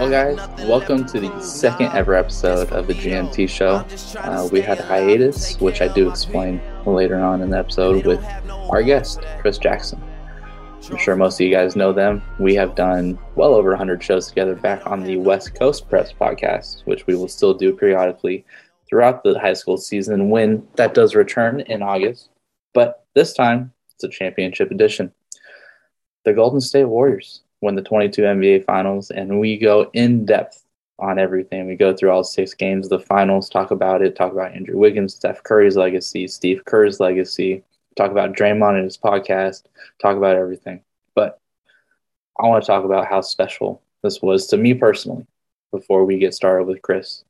Well, guys, welcome to the second ever episode of the GMT show. Uh, we had a hiatus, which I do explain later on in the episode with our guest, Chris Jackson. I'm sure most of you guys know them. We have done well over 100 shows together back on the West Coast Preps podcast, which we will still do periodically throughout the high school season when that does return in August. But this time, it's a championship edition the Golden State Warriors win the 22 NBA Finals, and we go in depth on everything. We go through all six games of the finals, talk about it, talk about Andrew Wiggins, Steph Curry's legacy, Steve Kerr's legacy, talk about Draymond and his podcast, talk about everything. But I want to talk about how special this was to me personally before we get started with Chris.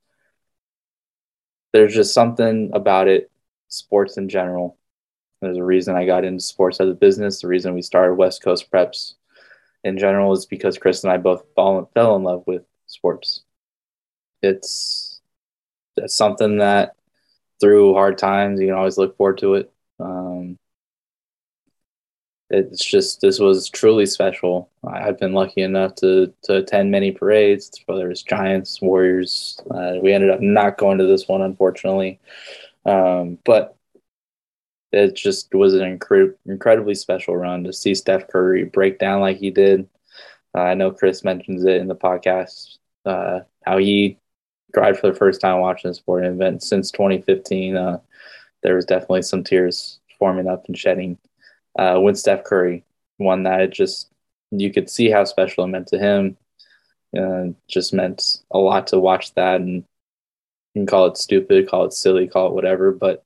There's just something about it, sports in general, there's a reason I got into sports as a business. The reason we started West Coast Preps in general is because Chris and I both fall, fell in love with sports. It's, it's something that through hard times, you can always look forward to it. Um, it's just this was truly special. I've been lucky enough to to attend many parades, whether it's Giants, Warriors. Uh, we ended up not going to this one, unfortunately, um, but it just was an incre- incredibly special run to see Steph Curry break down like he did. Uh, I know Chris mentions it in the podcast uh, how he cried for the first time watching the sporting event since 2015. Uh, there was definitely some tears forming up and shedding uh, when Steph Curry won that. It just you could see how special it meant to him. Uh, just meant a lot to watch that, and you can call it stupid, call it silly, call it whatever, but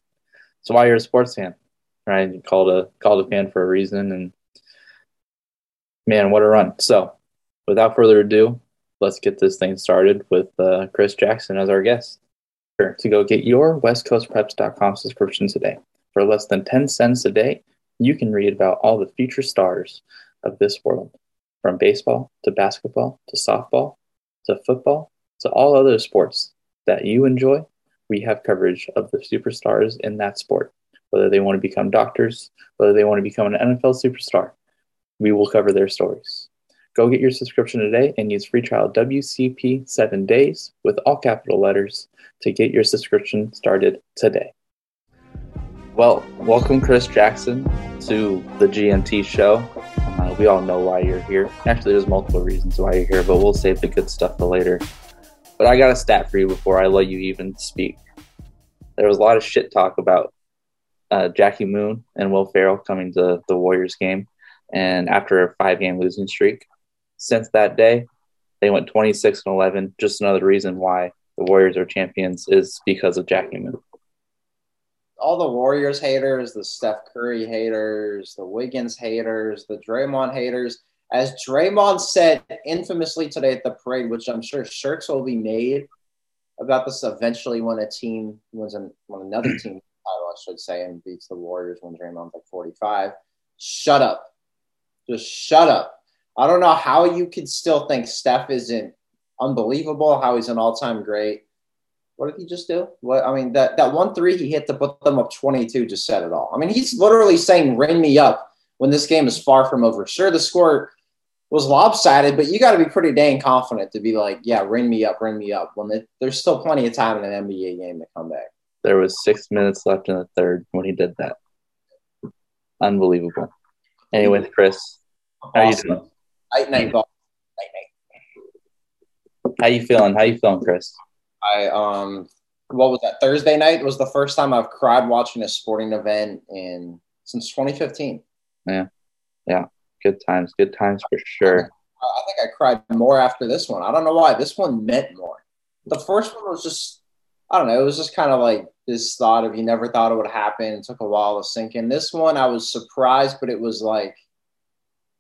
it's why you're a sports fan, right? You called a called a fan for a reason, and man, what a run! So, without further ado, let's get this thing started with uh, Chris Jackson as our guest. Sure, To go get your WestCoastPreps.com subscription today for less than ten cents a day, you can read about all the future stars of this world, from baseball to basketball to softball to football to all other sports that you enjoy we have coverage of the superstars in that sport, whether they want to become doctors, whether they want to become an NFL superstar. We will cover their stories. Go get your subscription today and use free trial WCP 7 days with all capital letters to get your subscription started today. Well, welcome, Chris Jackson, to the GMT show. Uh, we all know why you're here. Actually, there's multiple reasons why you're here, but we'll save the good stuff for later. But I got a stat for you before I let you even speak. There was a lot of shit talk about uh, Jackie Moon and Will Ferrell coming to the Warriors game, and after a five game losing streak, since that day, they went 26 and 11. Just another reason why the Warriors are champions is because of Jackie Moon. All the Warriors haters, the Steph Curry haters, the Wiggins haters, the Draymond haters, as Draymond said infamously today at the parade, which I'm sure shirts will be made about this eventually when a team wins an, when another team title, I should say, and beats the Warriors when Draymond's like 45. Shut up. Just shut up. I don't know how you could still think Steph isn't unbelievable, how he's an all-time great. What did he just do? What I mean, that that one three he hit to put them up 22 just said it all. I mean, he's literally saying ring me up when this game is far from over. Sure, the score was lopsided, but you got to be pretty dang confident to be like, yeah, ring me up, ring me up. When the, there's still plenty of time in an NBA game to come back. There was six minutes left in the third when he did that. Unbelievable. Anyway, Chris, how awesome. you doing? Night night. Night night. How you feeling? How you feeling, Chris? I um, what was that? Thursday night was the first time I've cried watching a sporting event in since 2015. Yeah, yeah good times, good times for sure. Uh, I think I cried more after this one. I don't know why. This one meant more. The first one was just, I don't know, it was just kind of like this thought of you never thought it would happen. It took a while to sink in. This one, I was surprised, but it was like,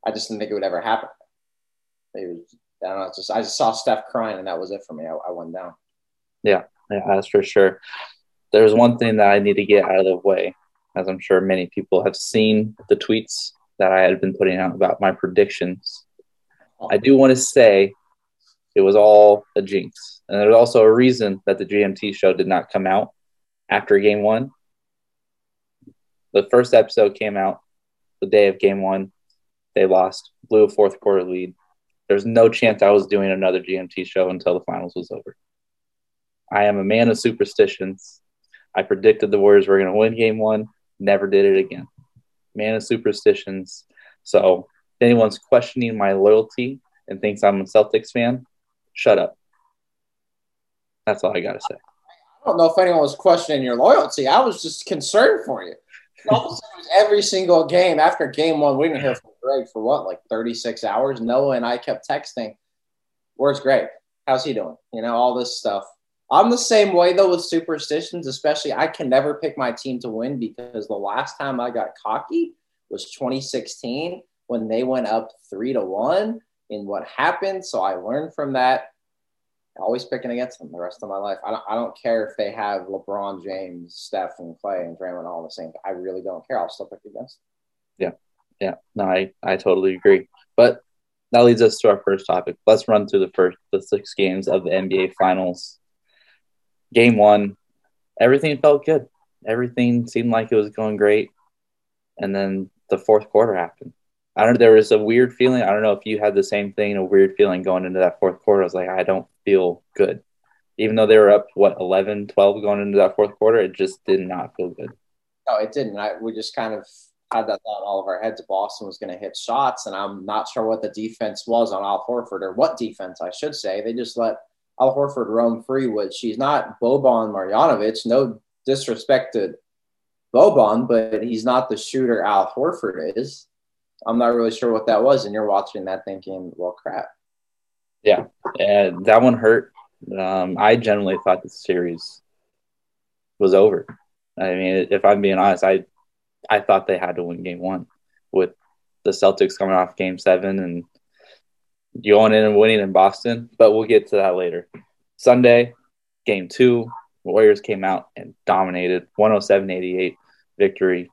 I just didn't think it would ever happen. It was, I don't know, just, I just saw Steph crying and that was it for me. I, I went down. Yeah, yeah, that's for sure. There's one thing that I need to get out of the way, as I'm sure many people have seen the tweets that I had been putting out about my predictions. I do want to say it was all a jinx. And there's also a reason that the GMT show did not come out after game one. The first episode came out the day of game one. They lost, blew a fourth quarter lead. There's no chance I was doing another GMT show until the finals was over. I am a man of superstitions. I predicted the Warriors were going to win game one, never did it again. Man of superstitions. So, if anyone's questioning my loyalty and thinks I'm a Celtics fan, shut up. That's all I got to say. I don't know if anyone was questioning your loyalty. I was just concerned for you. every single game after game one, we didn't hear from Greg for what, like 36 hours? Noah and I kept texting, Where's Greg? How's he doing? You know, all this stuff. I'm the same way though with superstitions, especially I can never pick my team to win because the last time I got cocky was 2016 when they went up three to one in what happened. So I learned from that. Always picking against them the rest of my life. I don't, I don't care if they have LeBron James, Steph, and Klay and Draymond all the same. I really don't care. I'll still pick against them. Yeah. Yeah. No, I, I totally agree. But that leads us to our first topic. Let's run through the first the six games of the NBA Finals. Game one, everything felt good. Everything seemed like it was going great, and then the fourth quarter happened. I don't know. There was a weird feeling. I don't know if you had the same thing, a weird feeling going into that fourth quarter. I was like, I don't feel good. Even though they were up, what, 11, 12 going into that fourth quarter, it just did not feel good. No, it didn't. I, we just kind of had that thought in all of our heads. Boston was going to hit shots, and I'm not sure what the defense was on Al Horford, or what defense, I should say. They just let Al Horford roam free, which he's not Boban Marjanovic. No disrespect to Boban, but he's not the shooter Al Horford is. I'm not really sure what that was, and you're watching that thinking, well, crap. Yeah, and that one hurt. Um, I generally thought the series was over. I mean, if I'm being honest, I I thought they had to win Game One with the Celtics coming off Game Seven and going in and winning in Boston. But we'll get to that later. Sunday, Game Two, Warriors came out and dominated 107-88 victory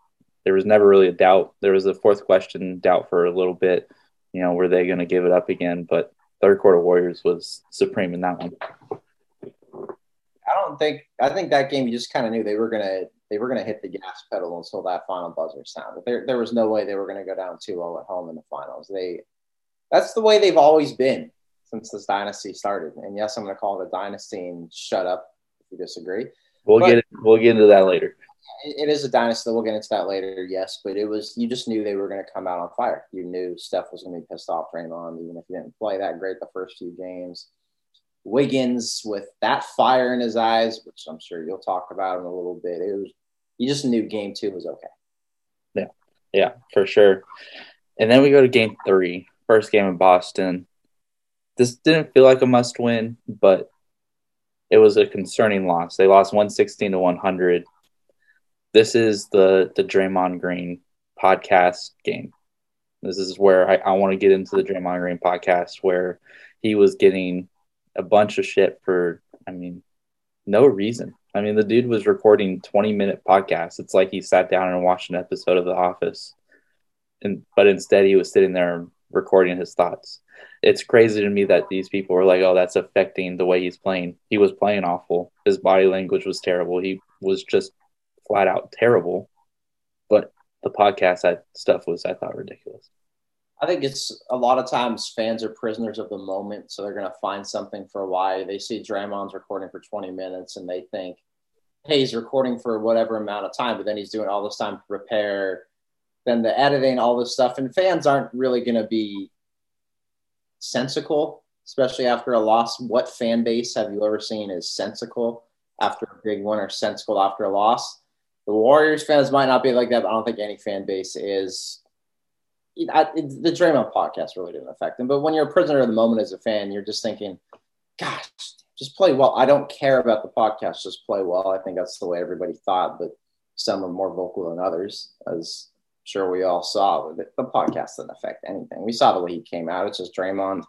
there was never really a doubt. There was a fourth question doubt for a little bit. You know, were they going to give it up again? But third quarter Warriors was supreme in that one. I don't think. I think that game you just kind of knew they were gonna they were gonna hit the gas pedal until that final buzzer sounded. There there was no way they were gonna go down 2-0 at home in the finals. They that's the way they've always been since this dynasty started. And yes, I'm gonna call it a dynasty and shut up if you disagree. We'll but, get we'll get into that later it is a dynasty. We'll get into that later. Yes, but it was you just knew they were going to come out on fire. You knew Steph was going to be pissed off Draymond, even if he didn't play that great the first few games. Wiggins with that fire in his eyes, which I'm sure you'll talk about in a little bit. It was you just knew game two was okay. Yeah, yeah, for sure. And then we go to game three, first game in Boston. This didn't feel like a must win, but it was a concerning loss. They lost 116 to 100 this is the the Draymond Green podcast game. This is where I, I want to get into the Draymond Green podcast where he was getting a bunch of shit for I mean no reason. I mean the dude was recording 20 minute podcasts. It's like he sat down and watched an episode of The Office. And but instead he was sitting there recording his thoughts. It's crazy to me that these people were like, "Oh, that's affecting the way he's playing." He was playing awful. His body language was terrible. He was just flat out terrible. But the podcast that stuff was I thought ridiculous. I think it's a lot of times fans are prisoners of the moment, so they're going to find something for why they see Draymond's recording for 20 minutes and they think, hey, he's recording for whatever amount of time, but then he's doing all this time to prepare, then the editing, all this stuff. And fans aren't really going to be sensical, especially after a loss. What fan base have you ever seen is sensical after a big win or sensical after a loss? The Warriors fans might not be like that, but I don't think any fan base is. I, it, the Draymond podcast really didn't affect them. But when you're a prisoner of the moment as a fan, you're just thinking, gosh, just play well. I don't care about the podcast, just play well. I think that's the way everybody thought, but some are more vocal than others, as sure we all saw. But the podcast didn't affect anything. We saw the way he came out. It's just Draymond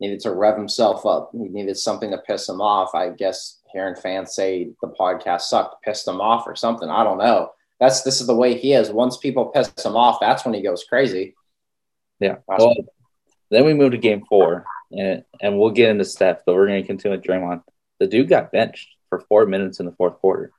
needed to rev himself up. He needed something to piss him off. I guess hearing fans say the podcast sucked, pissed him off or something. I don't know. That's this is the way he is. Once people piss him off, that's when he goes crazy. Yeah. Well, then we move to game four, and, and we'll get into Steph, but we're going to continue with Draymond. The dude got benched for four minutes in the fourth quarter,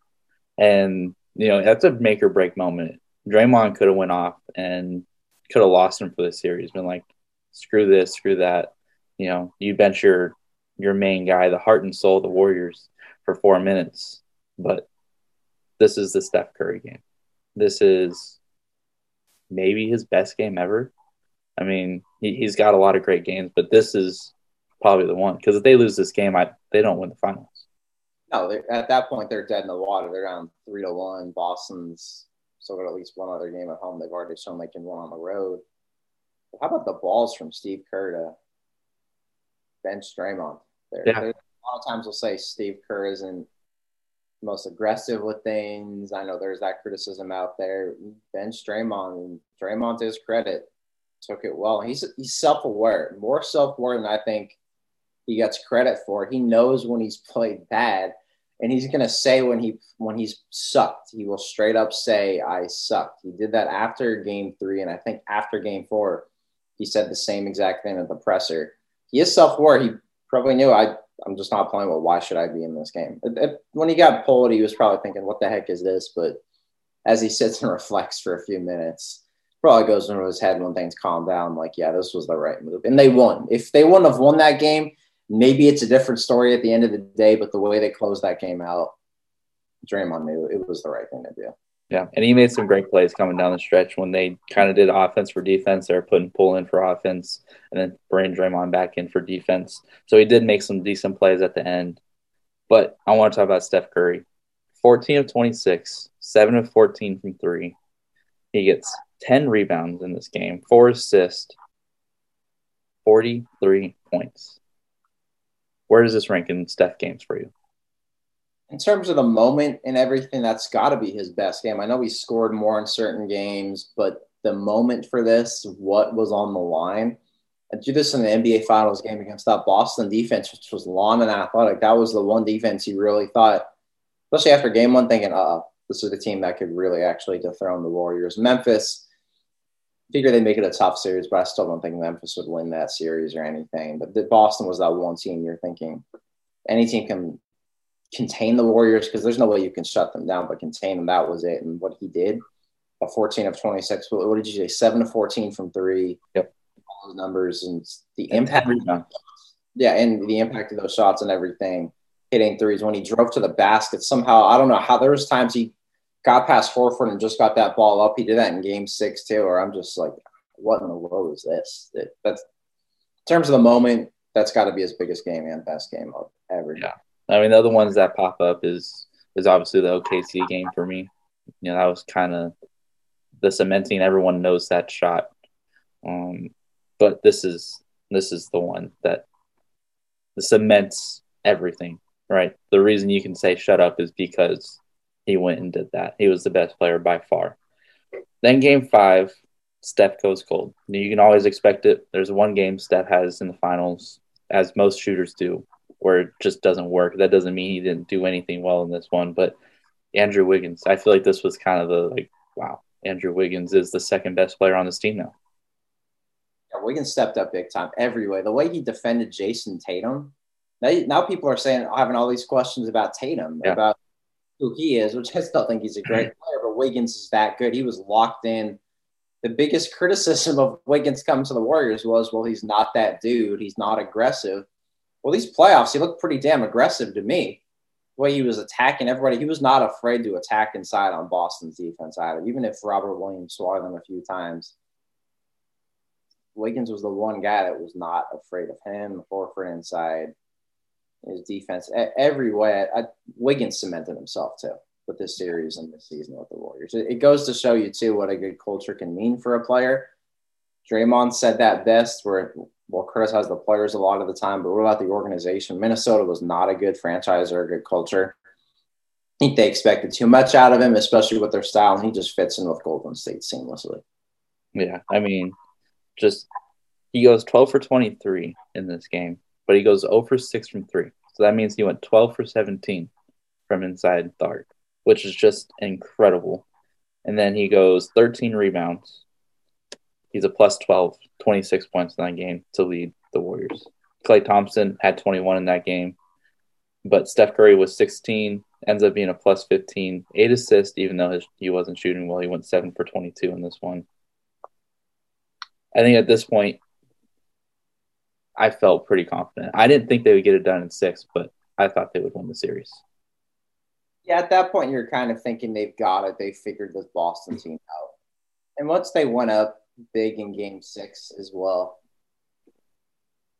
and you know that's a make or break moment. Draymond could have went off and could have lost him for the series. Been like, screw this, screw that. You know, you bench your your main guy, the heart and soul of the Warriors, for four minutes. But this is the Steph Curry game. This is maybe his best game ever. I mean, he, he's got a lot of great games, but this is probably the one because if they lose this game, I they don't win the finals. No, at that point they're dead in the water. They're down three to one. Boston's still got at least one other game at home. They've already shown they can win on the road. How about the balls from Steve Kerr to bench Draymond? There, yeah. a lot of times we'll say Steve Kerr isn't most aggressive with things. I know there's that criticism out there. Bench Draymond, and Draymond to his credit, took it well. He's he's self aware, more self aware than I think he gets credit for. He knows when he's played bad, and he's gonna say when he when he's sucked. He will straight up say, "I sucked." He did that after Game Three, and I think after Game Four, he said the same exact thing at the presser. He is self aware. He probably knew I. I'm just not playing well. Why should I be in this game? When he got pulled, he was probably thinking, "What the heck is this?" But as he sits and reflects for a few minutes, probably goes into his head when things calm down. Like, yeah, this was the right move, and they won. If they wouldn't have won that game, maybe it's a different story at the end of the day. But the way they closed that game out, Draymond knew it was the right thing to do. Yeah, and he made some great plays coming down the stretch when they kind of did offense for defense. They were putting Poole in for offense, and then bringing Draymond back in for defense. So he did make some decent plays at the end. But I want to talk about Steph Curry. 14 of 26, 7 of 14 from three. He gets 10 rebounds in this game, four assists, 43 points. Where does this rank in Steph games for you? In terms of the moment and everything, that's got to be his best game. I know he scored more in certain games, but the moment for this, what was on the line, and do this in the NBA Finals game against that Boston defense, which was long and athletic. That was the one defense he really thought, especially after game one, thinking, uh, this is the team that could really actually dethrone the Warriors. Memphis, figure they'd make it a tough series, but I still don't think Memphis would win that series or anything. But the, Boston was that one team you're thinking any team can contain the Warriors because there's no way you can shut them down, but contain them. That was it. And what he did, a 14 of 26. What did you say? Seven to 14 from three. Yep. All those numbers and the impact. Yeah, and the impact of those shots and everything, hitting threes when he drove to the basket. Somehow, I don't know how there was times he got past Horford and just got that ball up. He did that in game six too, or I'm just like, what in the world is this? That, that's in terms of the moment, that's got to be his biggest game and best game of ever. Yeah. I mean, the other ones that pop up is is obviously the OKC game for me. You know, that was kind of the cementing. Everyone knows that shot. Um, but this is this is the one that cements everything, right? The reason you can say shut up is because he went and did that. He was the best player by far. Then game five, Steph goes cold. You can always expect it. There's one game Steph has in the finals, as most shooters do, where it just doesn't work. That doesn't mean he didn't do anything well in this one. But Andrew Wiggins, I feel like this was kind of the like, wow, Andrew Wiggins is the second best player on this team now. Yeah, Wiggins stepped up big time every way. The way he defended Jayson Tatum. Now, now people are saying having all these questions about Tatum yeah. about who he is, which I still think he's a great player, but Wiggins is that good. He was locked in. The biggest criticism of Wiggins coming to the Warriors was, well, he's not that dude. He's not aggressive. Well, these playoffs, he looked pretty damn aggressive to me. The way he was attacking everybody, he was not afraid to attack inside on Boston's defense either, even if Robert Williams swatted them a few times. Wiggins was the one guy that was not afraid of him, Horford inside his defense every way. I, Wiggins cemented himself too with this series and this season with the Warriors. It, it goes to show you too what a good culture can mean for a player. Draymond said that best, where we'll criticize the players a lot of the time, but what about the organization? Minnesota was not a good franchise or a good culture. I think they expected too much out of him, especially with their style, and he just fits in with Golden State seamlessly. Yeah, I mean, just he goes 12 for 23 in this game but he goes 0 for 6 from 3. So that means he went 12 for 17 from inside the arc, which is just incredible. And then he goes 13 rebounds. He's a plus 12, 26 points in that game to lead the Warriors. Klay Thompson had 21 in that game, but Steph Curry was 16, ends up being a plus 15, eight assists, even though his, he wasn't shooting well. He went 7 for 22 in this one. I think at this point, I felt pretty confident. I didn't think they would get it done in six, but I thought they would win the series. Yeah, at that point, you're kind of thinking they've got it. They figured this Boston mm-hmm. team out. And once they went up big in game six as well,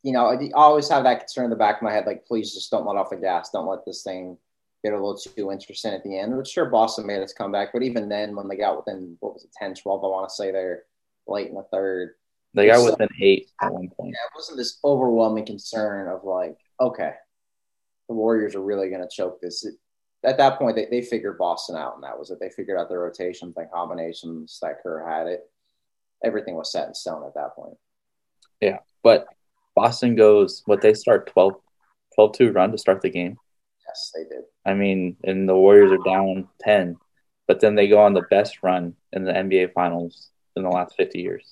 you know, I always have that concern in the back of my head like, please just don't let off the gas. Don't let this thing get a little too interesting at the end. Which sure, Boston made its comeback. But even then, when they got within, what was it, 10, 12, I want to say they're late in the third. They got within eight at one point. Yeah, it wasn't this overwhelming concern of like, okay, the Warriors are really going to choke this. It, at that point, they, they figured Boston out, and that was it. They figured out their rotations and combinations that Kerr had it. Everything was set in stone at that point. Yeah, but Boston goes what they start 12 12 2 run to start the game. Yes, they did. I mean, and the Warriors are down 10, but then they go on the best run in the NBA Finals in the last 50 years.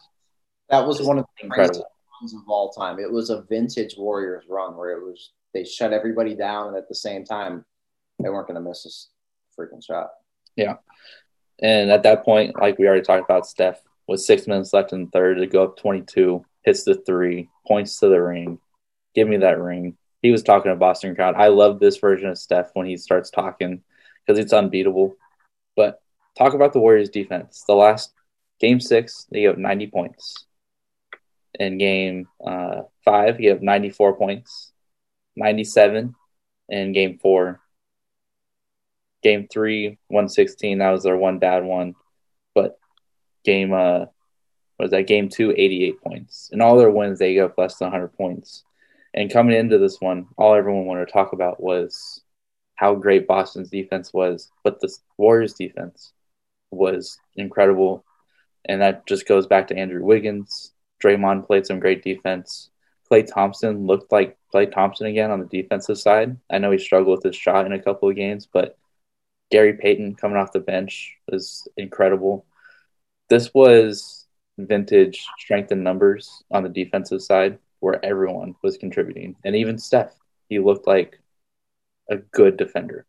That was one of the incredible runs of all time. It was a vintage Warriors run where it was they shut everybody down, and at the same time, they weren't going to miss a freaking shot. Yeah, and at that point, like we already talked about, Steph with six minutes left in the third to go up 22, hits the three, points to the ring, give me that ring. He was talking to Boston crowd. I love this version of Steph when he starts talking because it's unbeatable. But talk about the Warriors defense. The last game six, they have 90 points. In game uh, five, you have 94 points, 97 in game four. Game three, 116, that was their one bad one. But game uh, was that game two, 88 points. In all their wins, they got less than 100 points. And coming into this one, all everyone wanted to talk about was how great Boston's defense was, but the Warriors' defense was incredible. And that just goes back to Andrew Wiggins. Draymond played some great defense. Klay Thompson looked like Klay Thompson again on the defensive side. I know he struggled with his shot in a couple of games, but Gary Payton coming off the bench was incredible. This was vintage strength in numbers on the defensive side where everyone was contributing. And even Steph, he looked like a good defender.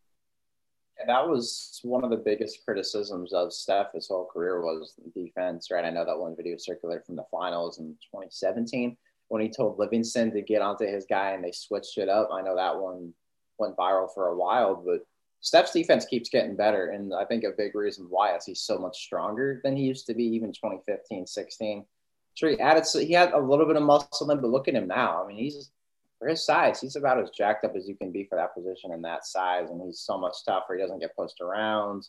That was one of the biggest criticisms of Steph his whole career was defense, right? I know that one video circulated from the finals in 2017 when he told Livingston to get onto his guy and they switched it up. I know that one went viral for a while, but Steph's defense keeps getting better. And I think a big reason why is he's so much stronger than he used to be, even 2015, 16. Sure, he added, he had a little bit of muscle in, but look at him now. I mean, he's for his size, he's about as jacked up as you can be for that position and that size. And he's so much tougher. He doesn't get pushed around.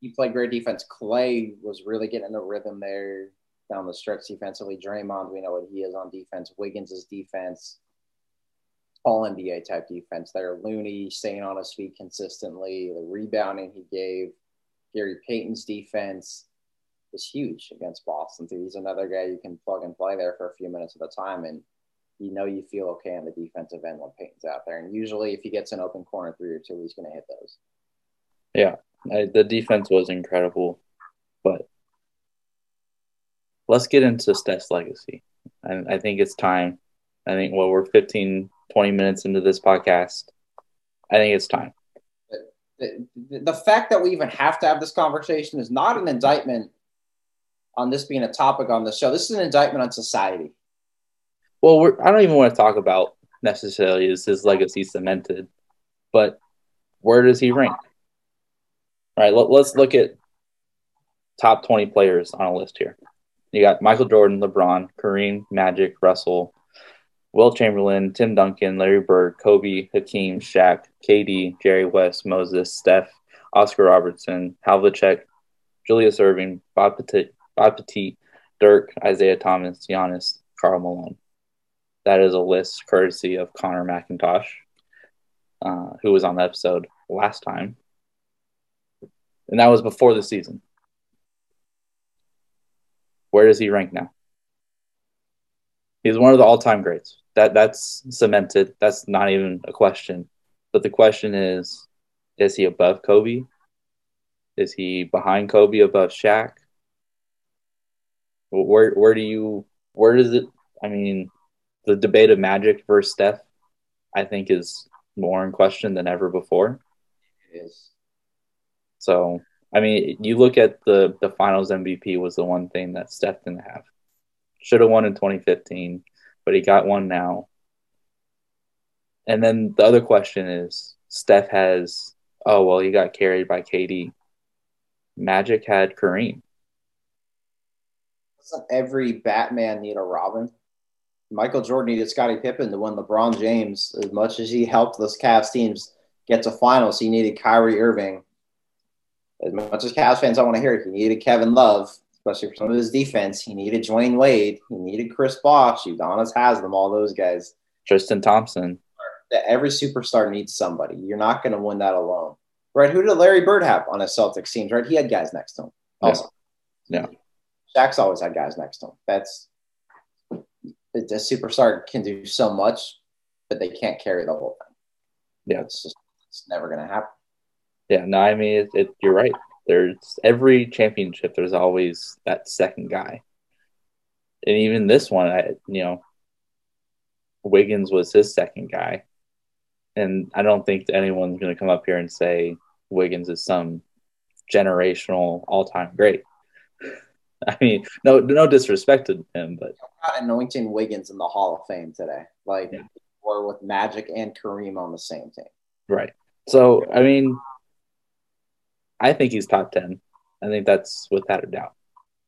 He played great defense. Klay was really getting the rhythm there down the stretch defensively. Draymond, we know what he is on defense. Wiggins' defense all NBA type defense there. Looney staying on his feet consistently, the rebounding he gave. Gary Payton's defense was huge against Boston. He's another guy you can plug and play there for a few minutes at a time, and you know you feel okay on the defensive end when Payton's out there. And usually, if he gets an open corner three or two, he's going to hit those. Yeah, I, the defense was incredible, but let's get into Steph's legacy. I, I think it's time. I think well, we're 15 20 minutes into this podcast. I think it's time. The, the, the, fact that we even have to have this conversation is not an indictment on this being a topic on the show. This is an indictment on society. Well, I don't even want to talk about necessarily is his legacy cemented, but where does he rank? All right, let, let's look at top 20 players on a list here. You got Michael Jordan, LeBron, Kareem, Magic, Russell, Wilt Chamberlain, Tim Duncan, Larry Bird, Kobe, Hakeem, Shaq, KD, Jerry West, Moses, Steph, Oscar Robertson, Havlicek, Julius Erving, Bob Pettit, Bob Pettit, Dirk, Isiah Thomas, Giannis, Karl Malone. That is a list courtesy of Connor McIntosh, uh, who was on the episode last time. And that was before the season. Where does he rank now? He's one of the all-time greats. That that's cemented. That's not even a question. But the question is, is he above Kobe? Is he behind Kobe above Shaq? Where where do you where does it I mean the debate of Magic versus Steph I think is more in question than ever before. It is. So I mean you look at the the finals MVP was the one thing that Steph didn't have. Should have won in 2015, but he got one now. And then the other question is Steph has, oh, well, he got carried by KD. Magic had Kareem. Doesn't every Batman need a Robin? Michael Jordan needed Scottie Pippen to win LeBron James. As much as he helped those Cavs teams get to finals, he needed Kyrie Irving. As much as Cavs fans don't want to hear it, he needed Kevin Love, especially for some of his defense. He needed Dwyane Wade. He needed Chris Bosh. Udonis Haslem, all those guys. Tristan Thompson. Every superstar needs somebody. You're not going to win that alone. Right? Who did Larry Bird have on his Celtics teams? Right? He had guys next to him. Also. Yeah. Shaq's always had guys next to him. That's a superstar can do so much, but they can't carry the whole thing. Yeah, it's just it's never going to happen. Yeah, no, I mean, it, it, you're right. There's every championship. There's always that second guy, and even this one, I you know, Wiggins was his second guy, and I don't think anyone's going to come up here and say Wiggins is some generational all-time great. I mean, no, no disrespect to him, but not anointing Wiggins in the Hall of Fame today, like yeah. or with Magic and Kareem on the same team. Right. So, I mean, I think he's top ten. I think that's without a doubt.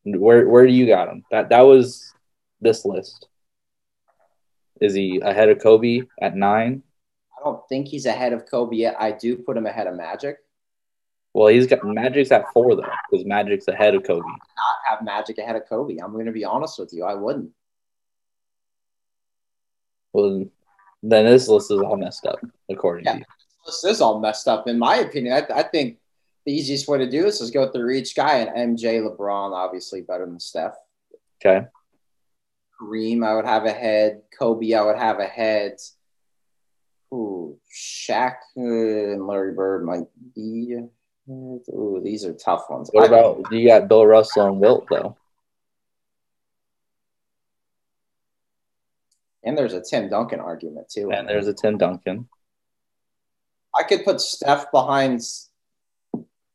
Where where do you got him? That that was this list. Is he ahead of Kobe at nine? I don't think he's ahead of Kobe yet. I do put him ahead of Magic. Well, he's got Magic's at four though, because Magic's ahead of Kobe. Not have Magic ahead of Kobe. I'm going to be honest with you. I wouldn't. Well, then this list is all messed up, according yeah, to you. This is all messed up, in my opinion. I, I think the easiest way to do this is go through each guy. And MJ, LeBron, obviously better than Steph. Okay. Kareem, I would have ahead. Kobe, I would have ahead. Ooh, Shaq uh, and Larry Bird might be Ooh, these are tough ones. What about you got Bill Russell and Wilt though? And there's a Tim Duncan argument too. And there's a Tim Duncan. I could put Steph behind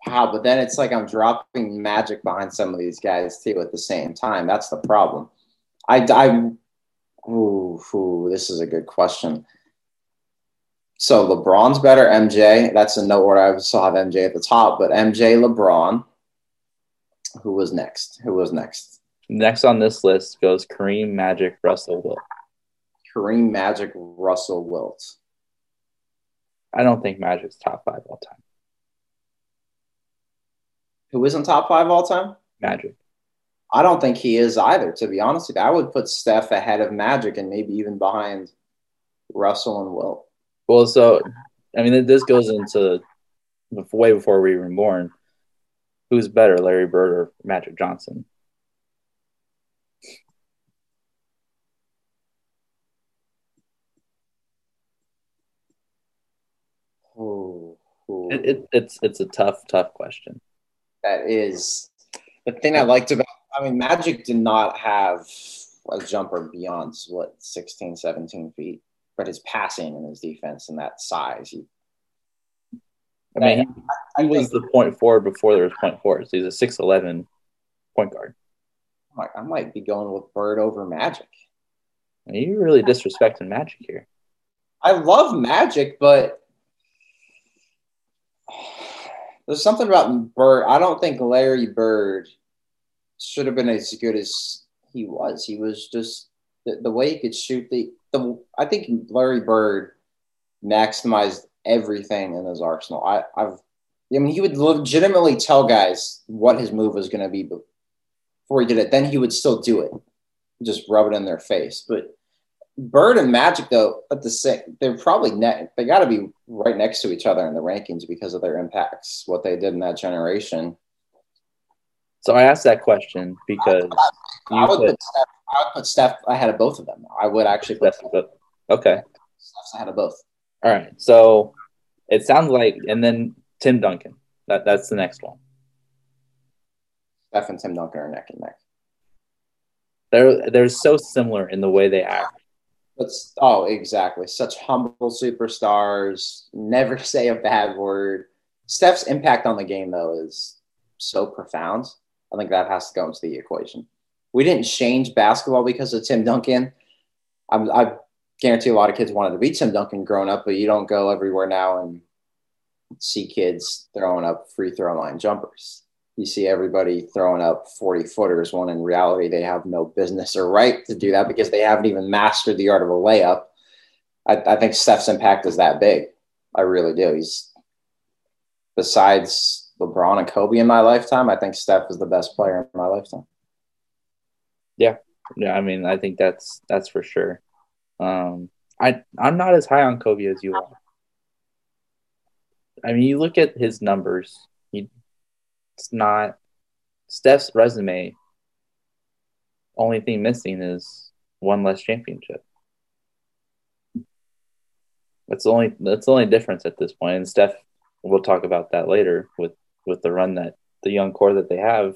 how, but then it's like I'm dropping Magic behind some of these guys too at the same time. That's the problem. I, I, ooh, ooh this is a good question. So LeBron's better, MJ. That's in no order. I still have MJ at the top, but MJ, LeBron. Who was next? Who was next? Next on this list goes Kareem, Magic, Russell, Wilt. Kareem, Magic, Russell, Wilt. I don't think Magic's top five all time. Who isn't top five all time? Magic. I don't think he is either, to be honest with you. I would put Steph ahead of Magic and maybe even behind Russell and Wilt. Well, so I mean, this goes into way before we were born. Who's better, Larry Bird or Magic Johnson? Oh, It, it, it's it's a tough, tough question. That is the thing I liked about. I mean, Magic did not have a jumper beyond what 16, 17 feet but his passing and his defense and that size. He, I mean, he, he was the point forward before there was point forwards. He's a six eleven point guard. I might be going with Bird over Magic. You're really disrespecting Magic here. I love Magic, but there's something about Bird. I don't think Larry Bird should have been as good as he was. He was just the, the way he could shoot the the I think Larry Bird maximized everything in his arsenal. I, I've I mean he would legitimately tell guys what his move was going to be before he did it. Then he would still do it, just rub it in their face. But Bird and Magic though at the same they're probably net they got to be right next to each other in the rankings because of their impacts, what they did in that generation. So I asked that question because I, I would put, put Steph I would put Steph ahead of both of them. I would actually put Steph. Okay. Steph's ahead of both. All right. So it sounds like, and then Tim Duncan. That that's the next one. Steph and Tim Duncan are neck and neck. They're they're so similar in the way they act. It's, oh, exactly. Such humble superstars. Never say a bad word. Steph's impact on the game, though, is so profound. I think that has to go into the equation. we didn't change basketball because of Tim Duncan. I'm, I guarantee a lot of kids wanted to be Tim Duncan growing up, but you don't go everywhere now and see kids throwing up free throw line jumpers. You see everybody throwing up 40 footers when in reality they have no business or right to do that because they haven't even mastered the art of a layup. I, I think Steph's impact is that big. I really do. He's besides LeBron and Kobe in my lifetime, I think Steph is the best player in my lifetime. Yeah. Yeah, I mean, I think that's that's for sure. Um, I I'm not as high on Kobe as you are. I mean, you look at his numbers. He, it's not Steph's resume. Only thing missing is one less championship. That's the only that's the only difference at this point. And Steph, we'll talk about that later with with the run that the young core that they have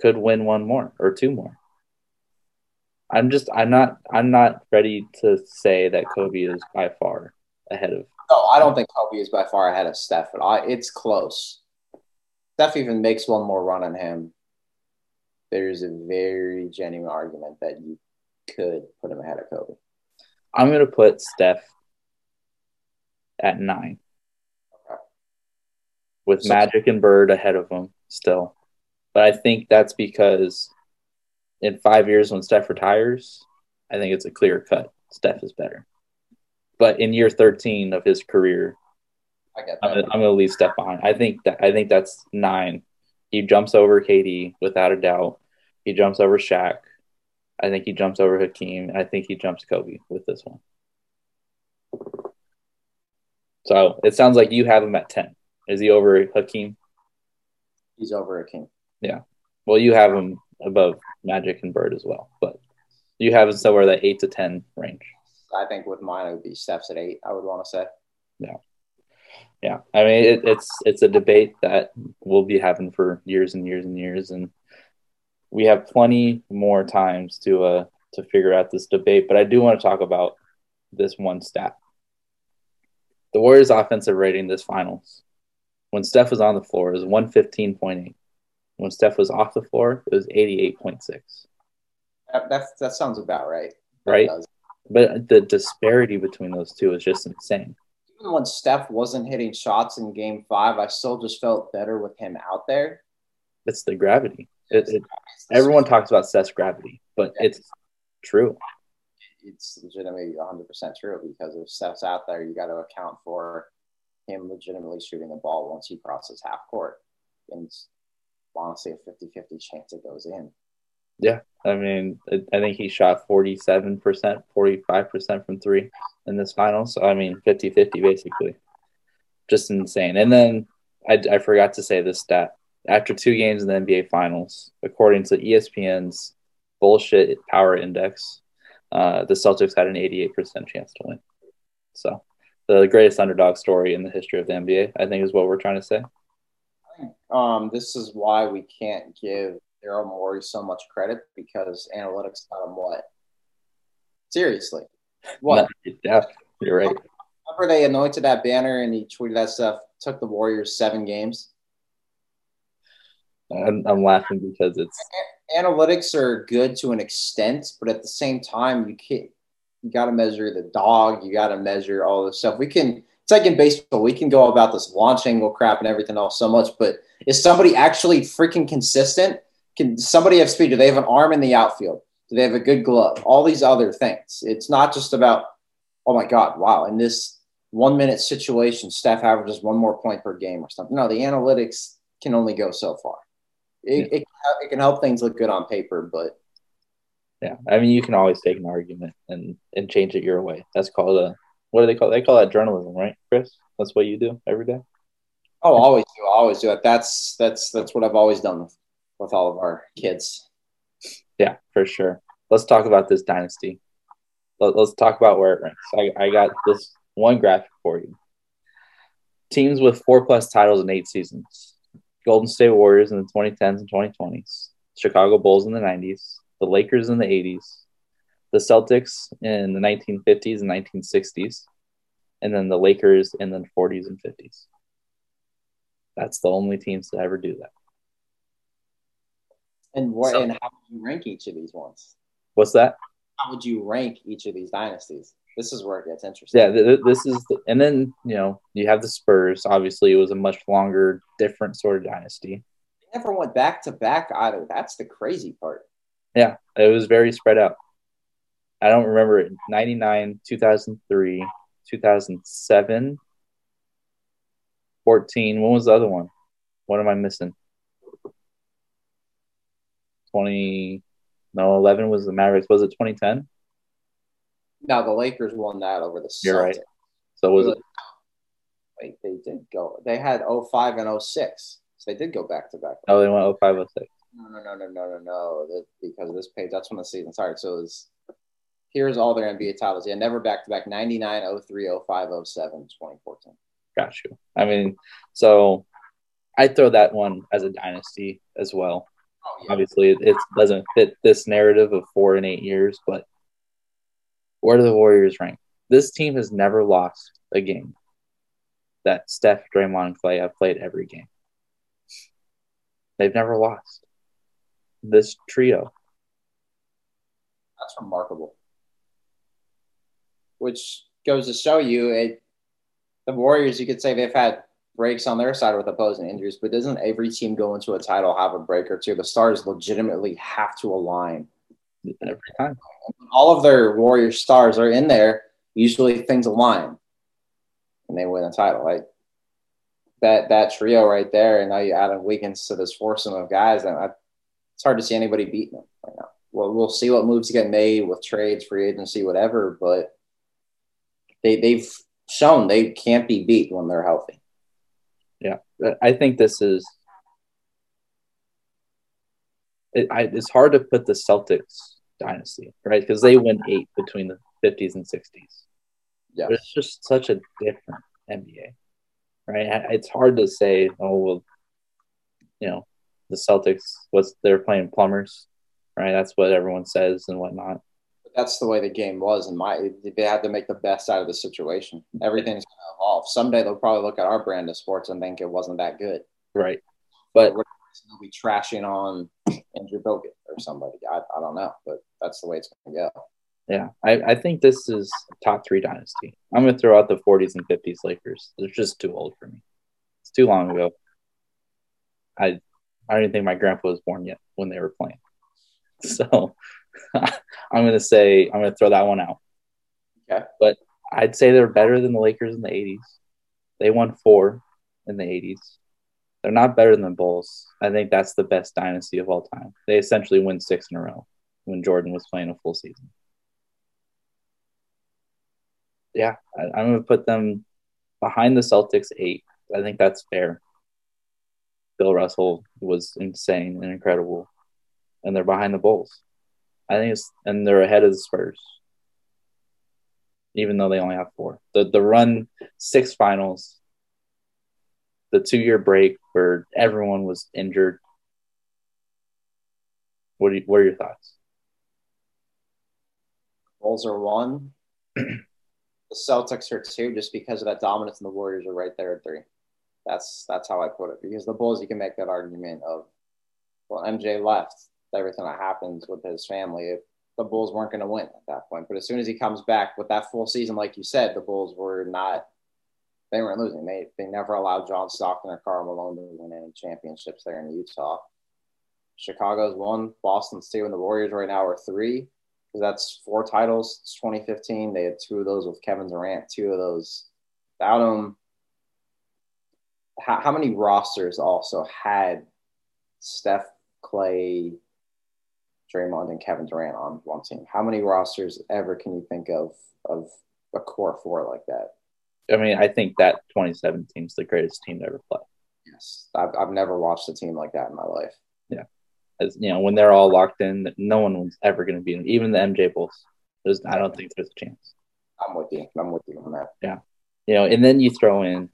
could win one more or two more. I'm just I'm not I'm not ready to say that Kobe is by far ahead of. No, I don't think Kobe is by far ahead of Steph, but I, it's close. Steph even makes one more run on him. There's a very genuine argument that you could put him ahead of Kobe. I'm gonna put Steph at nine. With So- Magic and Bird ahead of him still. But I think that's because in five years when Steph retires, I think it's a clear cut. Steph is better. But in year 13 of his career, I gonna, I'm gonna leave Steph behind. I think that I think that's nine. He jumps over KD without a doubt. He jumps over Shaq. I think he jumps over Hakeem. I think he jumps Kobe with this one. So it sounds like you have him at ten. Is he over Hakeem? He's over Hakeem. Yeah. Well, you have him above Magic and Bird as well, but you have him somewhere that eight to ten range. I think with mine it would be Steph's at eight. I would want to say. Yeah, yeah, I mean it, it's it's a debate that we'll be having for years and years and years, and we have plenty more times to uh to figure out this debate. But I do want to talk about this one stat: the Warriors' offensive rating this finals, when Steph was on the floor, it was one fifteen point eight. When Steph was off the floor, it was eighty eight point six. That, that that sounds about right. Right. But the disparity between those two is just insane. Even when Steph wasn't hitting shots in Game Five, I still just felt better with him out there. It's the gravity. It, it, everyone talks about Steph's gravity, but it's true. it's legitimately 100% true because if Steph's out there, you got to account for him legitimately shooting the ball once he crosses half court. And honestly a 50 50 chance it goes in. Yeah. I mean, I think he shot 47%, 45% from three in this final. So, I mean, 50 50 basically. Just insane. And then I, I forgot to say this stat. After two games in the NBA Finals, according to ESPN's bullshit power index, uh, the Celtics had an 88% chance to win. So, the greatest underdog story in the history of the NBA, I think, is what we're trying to say. Um, this is why we can't give Daryl Morey so much credit because analytics got him what? Seriously. What? Yeah, you're right. Remember they anointed that banner and he tweeted that stuff, took the Warriors seven games? I'm, I'm laughing because it's analytics are good to an extent, but at the same time, you can't. You got to measure the dog. You got to measure all this stuff. We can. It's like in baseball. We can go about this launch angle crap and everything else so much, but is somebody actually freaking consistent? Can somebody have speed? Do they have an arm in the outfield? Do they have a good glove? All these other things. It's not just about. Oh my God! Wow! In this one minute situation, Steph averages one more point per game or something. No, the analytics can only go so far. It, it, it can help things look good on paper, but yeah. I mean, you can always take an argument and and change it your way. That's called a what do they call? It? They call that journalism, right, Chris? That's what you do every day. oh, always do, always do it. That's that's that's what I've always done with, with all of our kids. Yeah, for sure. Let's talk about this dynasty. Let, us talk about where it ranks. I, I got this one graphic for you. Teams with four plus titles in eight seasons. Golden State Warriors in the 2010s and 2020s. Chicago Bulls in the 90s. The Lakers in the 80s. The Celtics in the 1950s and 1960s. And then the Lakers in the 40s and 50s. That's the only teams to ever do that. And what So- and how would you rank each of these ones? What's that? How would you rank each of these dynasties? This is where it gets interesting. Yeah, th- th- this is, the, and then you know you have the Spurs. Obviously, it was a much longer, different sort of dynasty. They never went back to back either. That's the crazy part. Yeah, it was very spread out. I don't remember it. 99, 2003, 2007, 14. When was the other one? What am I missing? 20, no, 11 was the Mavericks. Was it 2010? No, the Lakers won that over the Celtics. You're right. So was it? Wait, they did go. They had 05 and 06. So they did go back to back. Oh, they went 05, 06. No, no, no, no, no, no, no. That, because of this page, that's when the season started. So it was, here's all their NBA titles. Yeah, never back to back 99, 03, 05, 07, 2014. Got you. I mean, so I throw that one as a dynasty as well. Oh, Obviously, it, it doesn't fit this narrative of four and eight years, but where do the Warriors rank? This team has never lost a game that Steph, Draymond, and Klay have played every game. They've never lost. This trio. That's remarkable. Which goes to show you it the Warriors, you could say they've had breaks on their side with opposing injuries, but doesn't every team go into a title have a break or two? The stars legitimately have to align. every time. All of their Warrior stars are in there. Usually things align and they win a title. Like that that trio right there, and now you add in Wiggins to this foursome of guys, and I, it's hard to see anybody beating them right now. Well, we'll see what moves get made with trades, free agency, whatever, but they they've shown they can't be beat when they're healthy. Yeah. I think this is. It, I, it's hard to put the Celtics dynasty, right? Because they win eight between the 50s and 60s. Yeah. But it's just such a different NBA, right? I- It's hard to say, oh, well, you know, the Celtics, what's they're playing plumbers, right? That's what everyone says and whatnot. that's the way the game was and my they had to make the best out of the situation everything's going to evolve someday they'll probably look at our brand of sports and think it wasn't that good Right. But they'll be trashing on andrew bogut or somebody I, I don't know but that's the way it's going to go yeah, I, I think this is top three dynasty. I'm going to throw out the 40s and 50s Lakers. They're just too old for me. It's too long ago. I I don't even think my grandpa was born yet when they were playing. So I'm going to say I'm going to throw that one out. Okay. But I'd say they're better than the Lakers in the 80s. They won four in the 80s. They're not better than the Bulls. I think that's the best dynasty of all time. They essentially win six in a row when Jordan was playing a full season. Yeah, I, I'm going to put them behind the Celtics eight. I think that's fair. Bill Russell was insane and incredible, and they're behind the Bulls. I think it's and they're ahead of the Spurs, even though they only have four. The the run six finals, the two year break where everyone was injured. What do you, what are your thoughts? bulls are one the celtics are two just because of that dominance and the warriors are right there at three that's that's how i put it because the bulls you can make that argument of well mj left everything that happens with his family the bulls weren't going to win at that point but as soon as he comes back with that full season like you said the bulls were not they weren't losing they they never allowed john stockton or carl malone to win any championships there in utah chicago's one boston's two and the warriors right now are three because that's four titles. It's 2015. They had two of those with Kevin Durant, two of those without him. How, how many rosters also had Steph, Klay, Draymond, and Kevin Durant on one team? How many rosters ever can you think of of a core four like that? I mean, I think that 2017 is the greatest team to ever play. Yes, I've, I've never watched a team like that in my life. Yeah, as you know, when they're all locked in, no one was ever going to beat them. Even the MJ Bulls. There's, I don't think there's a chance. I'm with you. I'm with you on that. Yeah, you know, and then you throw in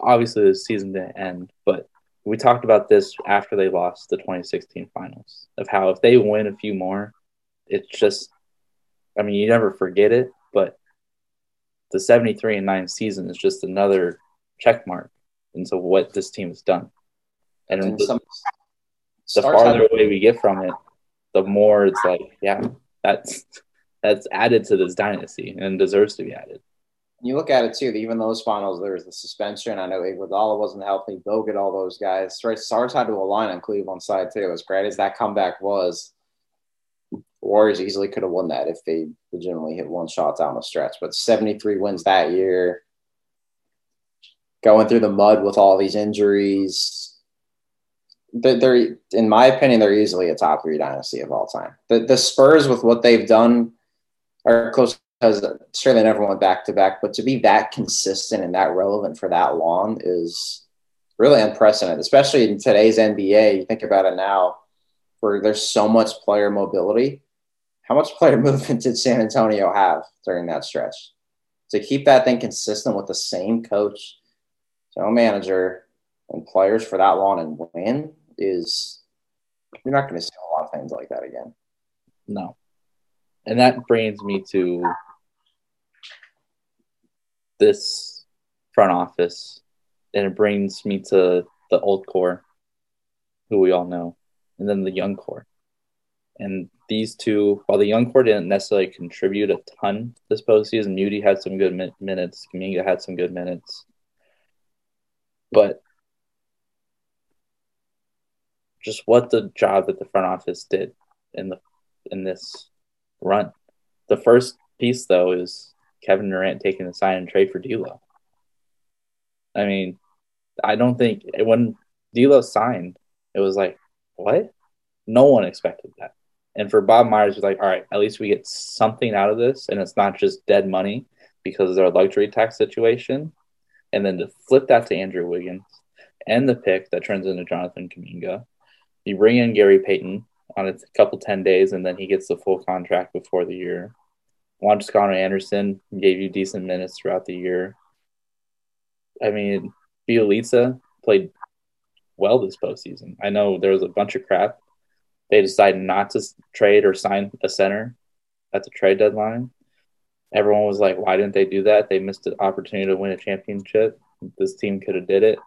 obviously the season to end, but we talked about this after they lost the 2016 finals of how if they win a few more, it's just, I mean, you never forget it, but the 73 and 9 season is just another check mark into what this team has done. And And some the farther away we get from it, the more it's like, yeah, that's that's added to this dynasty and deserves to be added. You look at it too. Even those finals, there was the suspension. I know Iguodala wasn't healthy. They'll get all those guys. Stars had to align on Cleveland side too. As great as that comeback was, Warriors easily could have won that if they legitimately hit one shot down the stretch. But 73 wins that year, going through the mud with all these injuries. They're, in my opinion, they're easily a top three dynasty of all time. The, the Spurs, with what they've done, are close because they never went back to back, but to be that consistent and that relevant for that long is really unprecedented, especially in today's NBA. You think about it now, where there's so much player mobility. How much player movement did San Antonio have during that stretch? To keep that thing consistent with the same coach, general manager, and players for that long and win is you're not going to see a lot of things like that again. No. And that brings me to this front office, and it brings me to the old core, who we all know, and then the young core. And these two, while the young core didn't necessarily contribute a ton this postseason, Moody had some good mi- minutes, Kuminga had some good minutes, but just what the job that the front office did in the in this run. The first piece, though, is Kevin Durant taking the sign and trade for D'Lo. I mean, I don't think when D'Lo signed, it was like, what? No one expected that. And for Bob Myers, was like, all right, at least we get something out of this, and it's not just dead money because of their luxury tax situation. And then to flip that to Andrew Wiggins and the pick that turns into Jonathan Kuminga, you bring in Gary Payton on a couple 10 days, and then he gets the full contract before the year. Juan Toscano Anderson gave you decent minutes throughout the year. I mean, Bjelica played well this postseason. I know there was a bunch of crap. They decided not to trade or sign a center at the trade deadline. Everyone was like, "Why didn't they do that? They missed an opportunity to win a championship. This team could have did it."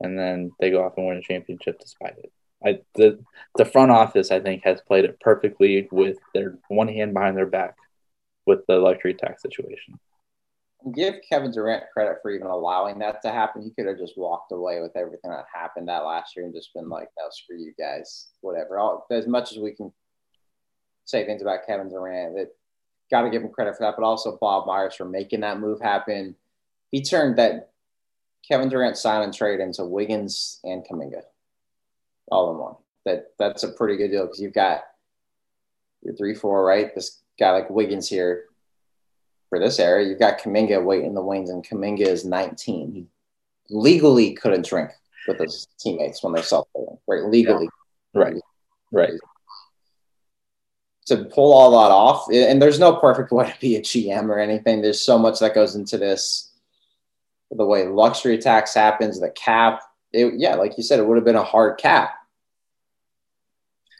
And then they go off and win a championship despite it. I, the the front office, I think, has played it perfectly with their one hand behind their back with the luxury tax situation. Give Kevin Durant credit for even allowing that to happen. He could have just walked away with everything that happened that last year and just been like, "No, screw you guys, whatever." As much as we can say things about Kevin Durant, that got to give him credit for that, but also Bob Myers for making that move happen. He turned that Kevin Durant sign and trade into Wiggins and Kuminga all in one. That that's a pretty good deal because you've got your three four right. This guy like Wiggins here for this era. You've got Kuminga waiting in the wings, and Kuminga is 19. He legally couldn't drink with his teammates when they're self right? Legally, yeah. right, right. To pull all that off, and there's no perfect way to be a GM or anything. There's so much that goes into this. The way luxury tax happens, the cap. It, yeah, like you said, it would have been a hard cap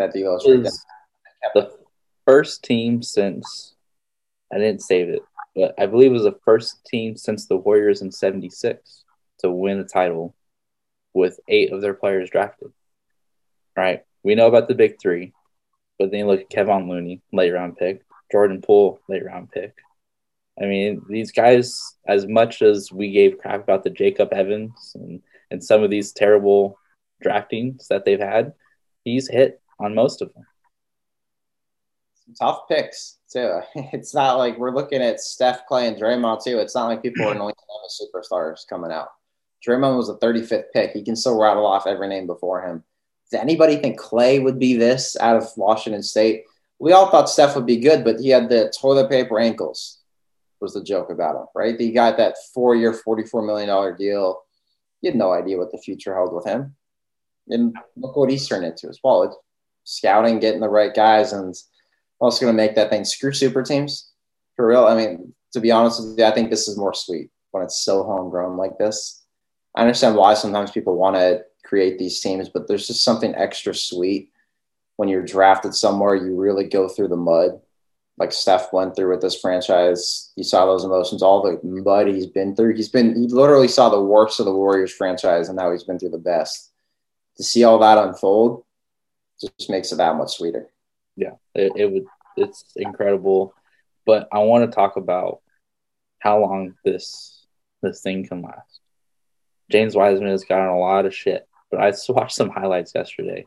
that the is the first team since I didn't save it, but I believe it was the first team since the Warriors in '76 to win a title with eight of their players drafted. Right, we know about the big three, but then you look at Kevon Looney, late round pick, Jordan Poole, late round pick. I mean, these guys, as much as we gave crap about the Jacob Evans and, and some of these terrible draftings that they've had, he's hit on most of them. Tough picks too. It's not like we're looking at Steph, Klay, and Draymond too. It's not like people are anointing them as superstars coming out. Draymond was a 35th pick. He can still rattle off every name before him. Does anybody think Klay would be this out of Washington State? We all thought Steph would be good, but he had the toilet paper ankles. Was the joke about him, right? He got that four-year, $44 million deal. You had no idea what the future held with him. And look what he's turned into as well. It's scouting, getting the right guys, and also going to make that thing screw super teams for real. I mean, to be honest with you, I think this is more sweet when it's so homegrown like this. I understand why sometimes people want to create these teams, but there's just something extra sweet when you're drafted somewhere. You really go through the mud, like Steph went through with this franchise. You saw those emotions, all the mud he's been through. He's been, he literally saw the worst of the Warriors franchise, and now he's been through the best. To see all that unfold, just makes it that much sweeter. Yeah, it, it would. It's incredible, but I want to talk about how long this this thing can last. James Wiseman has gotten a lot of shit, but I watched some highlights yesterday.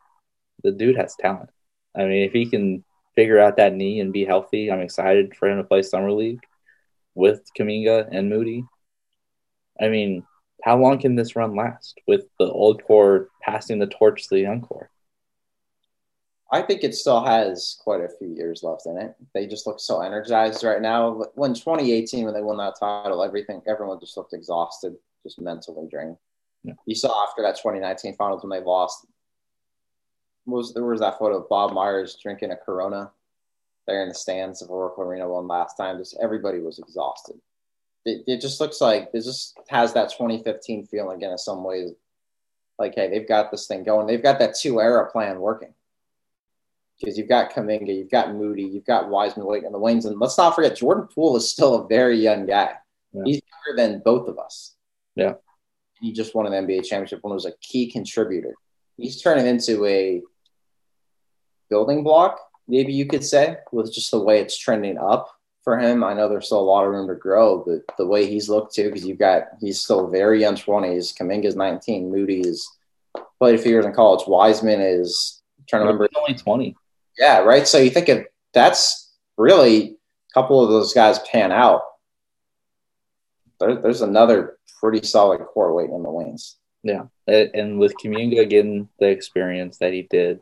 The dude has talent. I mean, if he can figure out that knee and be healthy, I'm excited for him to play summer league with Kuminga and Moody. I mean, how long can this run last with the old core passing the torch to the young core? I think it still has quite a few years left in it. They just look so energized right now. When 2018, when they won that title, everything, everyone just looked exhausted, just mentally drained. Yeah. You saw after that 2019 finals when they lost, was there was that photo of Bob Myers drinking a Corona there in the stands of Oracle Arena one last time. Just everybody was exhausted. It, it just looks like it just has that 2015 feeling again in some ways. Like, hey, they've got this thing going. They've got that two era plan working because you've got Kuminga, you've got Moody, you've got Wiseman waiting in the wings, and let's not forget Jordan Poole is still a very young guy. Yeah. He's younger than both of us. Yeah, he just won an NBA championship and was a key contributor. He's turning into a building block, maybe you could say, with just the way it's trending up for him. I know there's still a lot of room to grow, but the way he's looked too, because you've got he's still very young, twenties. Kuminga's 19, Moody is played a few years in college. Wiseman is I'm trying to remember He's only 20. Yeah, right. So you think of that's really a couple of those guys pan out. There, there's another pretty solid core waiting in the wings. Yeah, and with Kuminga getting the experience that he did,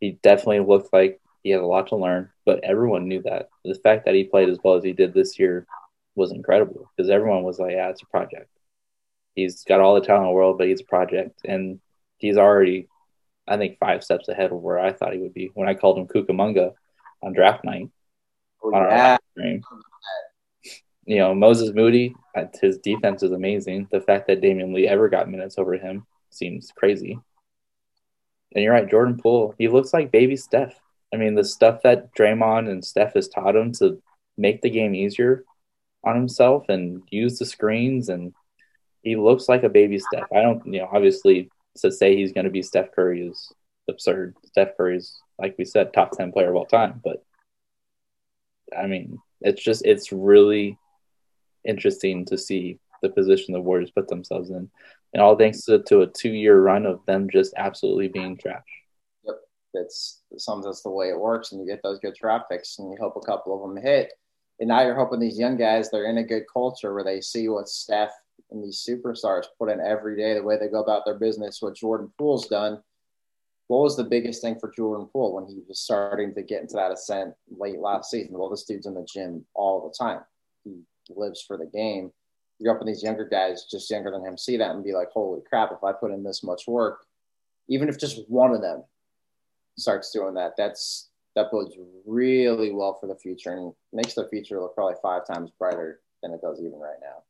he definitely looked like he had a lot to learn. But everyone knew that the fact that he played as well as he did this year was incredible because everyone was like, "Yeah, it's a project." He's got all the talent in the world, but he's a project, and he's already I think five steps ahead of where I thought he would be when I called him Cucamonga on draft night. Oh, yeah. You know, Moses Moody, uh, his defense is amazing. The fact that Damion Lee ever got minutes over him seems crazy. And you're right, Jordan Poole, he looks like baby Steph. I mean, the stuff that Draymond and Steph has taught him to make the game easier on himself and use the screens, and he looks like a baby Steph. I don't, you know, obviously to say he's going to be Steph Curry is absurd. Steph Curry's, like we said, top 10 player of all time. But I mean, it's just, it's really interesting to see the position the Warriors put themselves in. And all thanks to, to a two year run of them just absolutely being trash. Yep. It's sometimes that's the way it works. And you get those good draft picks and you hope a couple of them hit. And now you're hoping these young guys, they're in a good culture where they see what Steph and these superstars put in every day, the way they go about their business, what Jordan Poole's done. What was the biggest thing for Jordan Poole when he was starting to get into that ascent late last season? Well, this dude's in the gym all the time. He lives for the game. You're up with these younger guys, just younger than him, see that and be like, holy crap, if I put in this much work, even if just one of them starts doing that, that's that bodes really well for the future and makes the future look probably five times brighter than it does even right now.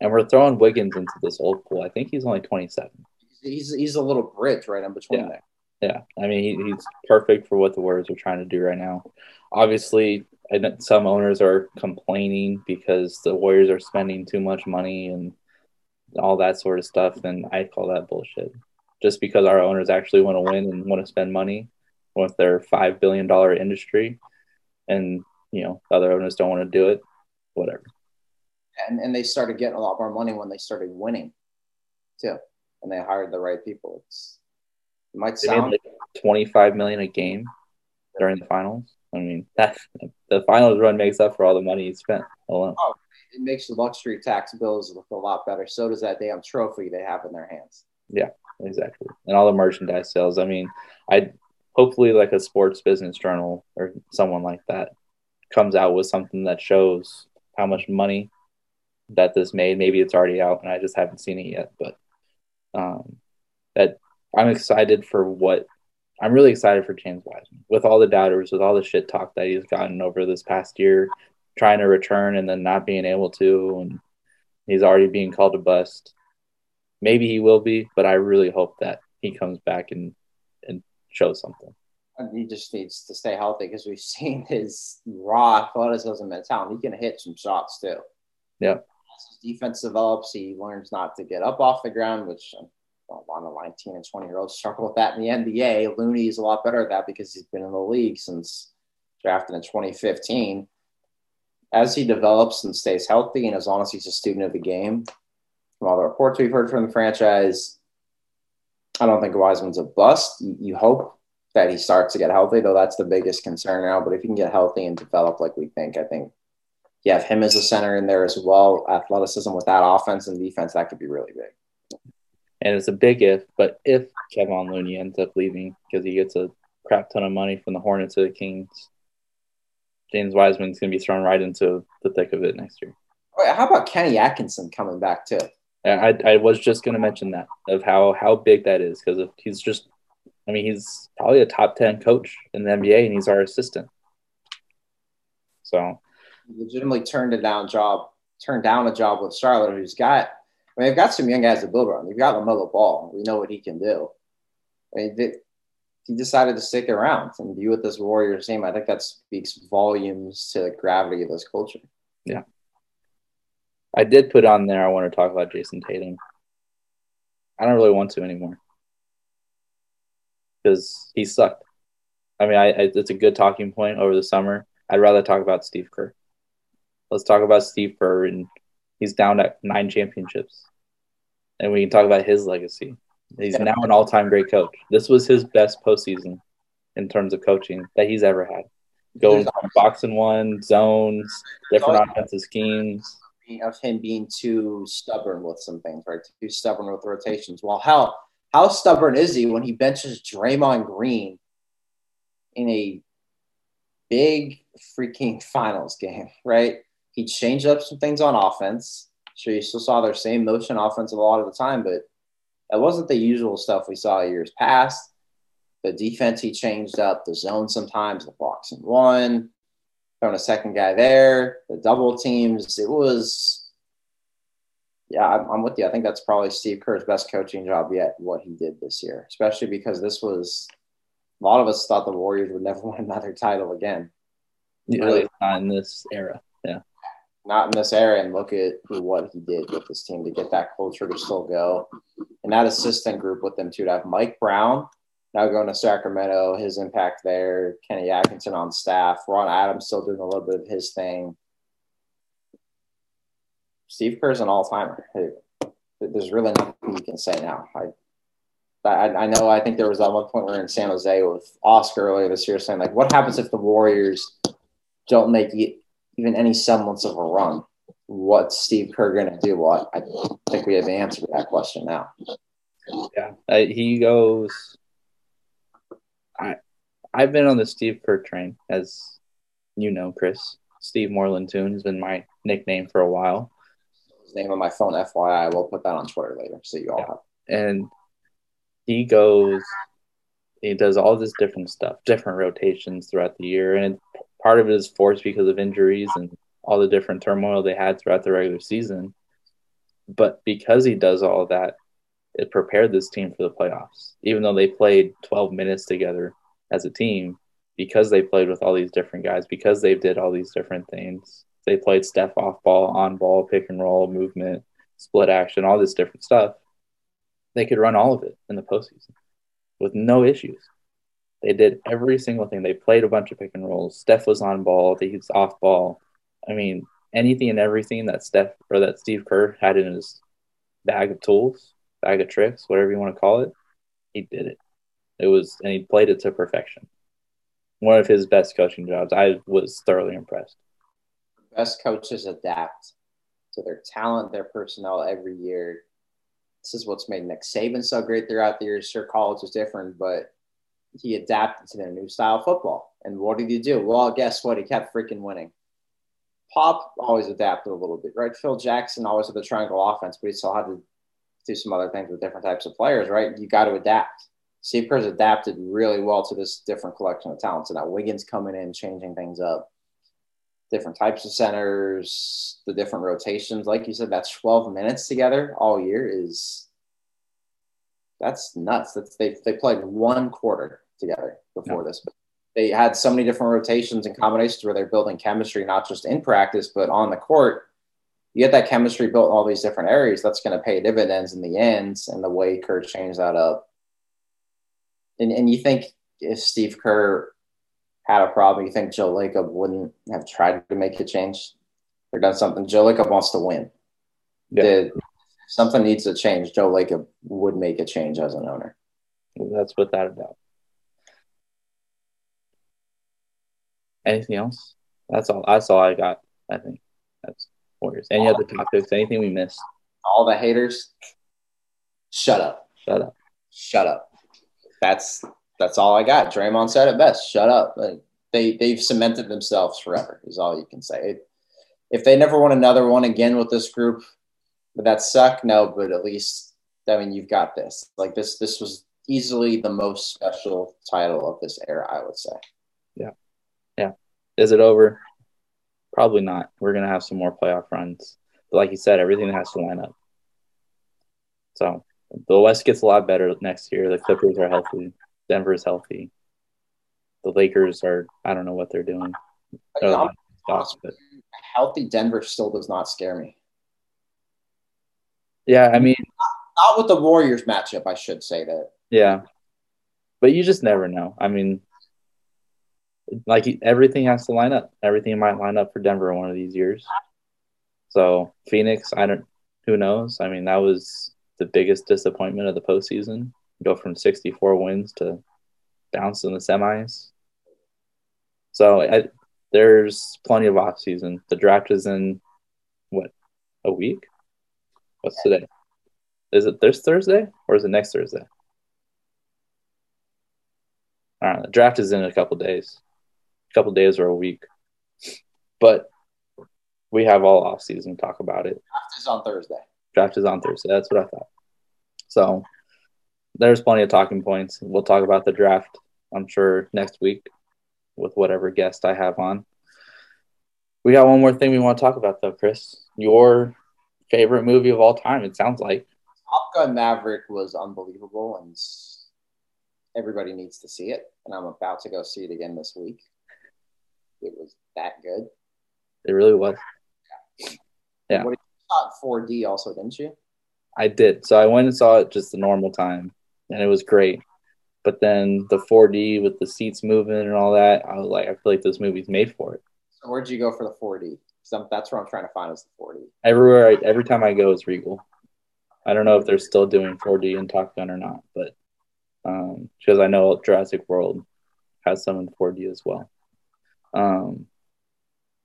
And we're throwing Wiggins into this old pool. I think he's only 27. He's he's a little bridge right in between yeah. there. Yeah, I mean he, he's perfect for what the Warriors are trying to do right now. Obviously, some owners are complaining because the Warriors are spending too much money and all that sort of stuff, and I call that bullshit. Just because our owners actually want to win and want to spend money with their five billion dollar industry, and you know other owners don't want to do it, whatever and and they started getting a lot more money when they started winning, too, and they hired the right people. It's it might sound like twenty five million a game during the finals. I mean, that the finals run makes up for all the money you spent alone. Oh, it makes the luxury tax bills look a lot better. So does that damn trophy they have in their hands. Yeah, exactly. And all the merchandise sales. I mean, I hopefully like a sports business journal or someone like that comes out with something that shows how much money that this made. Maybe it's already out and I just haven't seen it yet. But um, that I'm excited for what I'm really excited for James Wiseman with all the doubters, with all the shit talk that he's gotten over this past year, trying to return and then not being able to, and he's already being called a bust. Maybe he will be, but I really hope that he comes back and and shows something. He just needs to stay healthy because we've seen his raw athleticism and talent. He can hit some shots too. Yeah defense develops, he learns not to get up off the ground, which well, a lot of 19 and 20 year olds struggle with that in the NBA. Looney is a lot better at that because he's been in the league since drafted in 2015. As he develops and stays healthy, and as long as he's a student of the game, from all the reports we've heard from the franchise, I don't think Wiseman's a bust. You hope that he starts to get healthy, though that's the biggest concern now. But if he can get healthy and develop like we think, I think you have him as a center in there as well. Athleticism with that offense and defense, that could be really big. And it's a big if, but if Kevin Looney ends up leaving because he gets a crap ton of money from the Hornets to the Kings, James Wiseman's going to be thrown right into the thick of it next year. Oh, how about Kenny Atkinson coming back too? I, I was just going to mention that of how how big that is because he's just, I mean, he's probably a top ten coach in the NBA and he's our assistant. So, legitimately turned it down job, turned down a job with Charlotte, who's got. I mean, they've got some young guys to build around. You've got LaMelo Ball. We know what he can do. I mean, they, he decided to stick around and be with this Warriors team. I think that speaks volumes to the gravity of this culture. Yeah. I did put on there. I want to talk about Jayson Tatum. I don't really want to anymore because he sucked. I mean, I, I, it's a good talking point over the summer. I'd rather talk about Steve Kerr. Let's talk about Steve Kerr, and he's down at nine championships, and we can talk about his legacy. He's now an all-time great coach. This was his best postseason in terms of coaching that he's ever had. Going box and one zones, different offensive schemes of him being too stubborn with some things, right? Too stubborn with rotations. Well, how how stubborn is he when he benches Draymond Green in a big freaking finals game, right? He changed up some things on offense. Sure, you still saw their same motion offensive a lot of the time, but that wasn't the usual stuff we saw years past. The defense he changed up, the zone sometimes, the box and one, throwing a second guy there, the double teams. It was, yeah, I'm, I'm, with you. I think that's probably Steve Kerr's best coaching job yet, what he did this year, especially because this was a lot of us thought the Warriors would never win another title again. Yeah, really, not in this era. Yeah. Not in this era. And look at what he did with this team to get that culture to still go. And that assistant group with them, too, to have Mike Brown, now going to Sacramento, his impact there. Kenny Atkinson on staff. Ron Adams still doing a little bit of his thing. Steve Kerr's an all timer. There's really nothing you can say now. I, I, I know. I think there was at one point we are in San Jose with Oscar earlier this year saying like, what happens if the Warriors don't make even any semblance of a run? What's Steve Kerr going to do? Well, I, I think we have the answer to that question now. Yeah, uh, he goes I I've been on the Steve Kerr train, as you know, Chris. Steve Moreland Tune has been my nickname for a while. His name on my phone, FYI. I will put that on Twitter later, so you all yeah. have. And he goes, he does all this different stuff, different rotations throughout the year, and part of it is forced because of injuries and all the different turmoil they had throughout the regular season. But because he does all that, it prepared this team for the playoffs. Even though they played 12 minutes together as a team, because they played with all these different guys, because they did all these different things, they played Steph off ball, on ball, pick and roll, movement, split action, all this different stuff. They could run all of it in the postseason with no issues. They did every single thing. They played a bunch of pick and rolls. Steph was on ball. He was off ball. I mean, anything and everything that Steph or that Steve Kerr had in his bag of tools, bag of tricks, whatever you want to call it, he did it. It was, and he played it to perfection. One of his best coaching jobs. I was thoroughly impressed. Best coaches adapt to their talent, their personnel every year. This is what's made Nick Saban so great throughout the years. Sure, college is different, but he adapted to their new style of football. And what did he do? Well, guess what? He kept freaking winning. Pop always adapted a little bit, right? Phil Jackson always had the triangle offense, but he still had to do some other things with different types of players, right? You got to adapt. Steve Kerr's adapted really well to this different collection of talents. So now Wiggins coming in, changing things up, different types of centers, the different rotations. Like you said, that's 12 minutes together all year is that's nuts. That's they they played one quarter together before this. But they had so many different rotations and combinations where they're building chemistry, not just in practice, but on the court you get that chemistry built in all these different areas. That's going to pay dividends in the end. And the way Kerr changed that up, and and you think if Steve Kerr had a problem, you think Joe Lacob wouldn't have tried to make a change or done something? Joe Lacob wants to win. Yeah. Did something needs to change? Joe Lacob would make a change as an owner. That's without a doubt. Anything else? That's all. That's all I got. I think that's Warriors. Any other topics? Anything we missed? All the haters, shut up, Shut up. shut up. That's that's all I got. Draymond said it best. Shut up. Like, They they've cemented themselves forever. Is all you can say. If they never won another one again with this group, would that suck? No, but at least I mean you've got this. Like this this was easily the most special title of this era. I would say. Is it over? Probably not. We're gonna have some more playoff runs. But like you said, everything has to line up. So the West gets a lot better next year. The Clippers are healthy. Denver's healthy. The Lakers are I don't know what they're doing. They're not stops, but healthy Denver still does not scare me. yeah, I mean, Not with the Warriors matchup, I should say that. yeah. But you just never know. I mean, like everything has to line up. Everything might line up for Denver one of these years. So Phoenix, I don't. Who knows? I mean, that was the biggest disappointment of the postseason. Go from 64 wins to bounce in the semis. So I, there's plenty of off season. The draft is in what a week. What's today? Is it this Thursday or is it next Thursday? Don't know. The draft is in a couple days, couple days or a week. But we have all off season to talk about it. Draft is on Thursday. Draft is on Thursday. That's what I thought. So there's plenty of talking points. We'll talk about the draft, I'm sure, next week with whatever guest I have on. We got one more thing we want to talk about, though, Chris. Your favorite movie of all time, it sounds like. Top Gun Maverick was unbelievable, and everybody needs to see it. And I'm about to go see it again this week. It was that good. It really was. Yeah. yeah. What did you saw it 4D also, didn't you? I did. So I went and saw it just the normal time, and it was great. But then the 4D with the seats moving and all that, I was like, I feel like this movie's made for it. So where'd you go for the 4D? Because that's where I'm trying to find is the 4D. Everywhere, I, every time I go is Regal. I don't know if they're still doing 4D in Top Gun or not, but um, because I know Jurassic World has some in 4D as well. Um,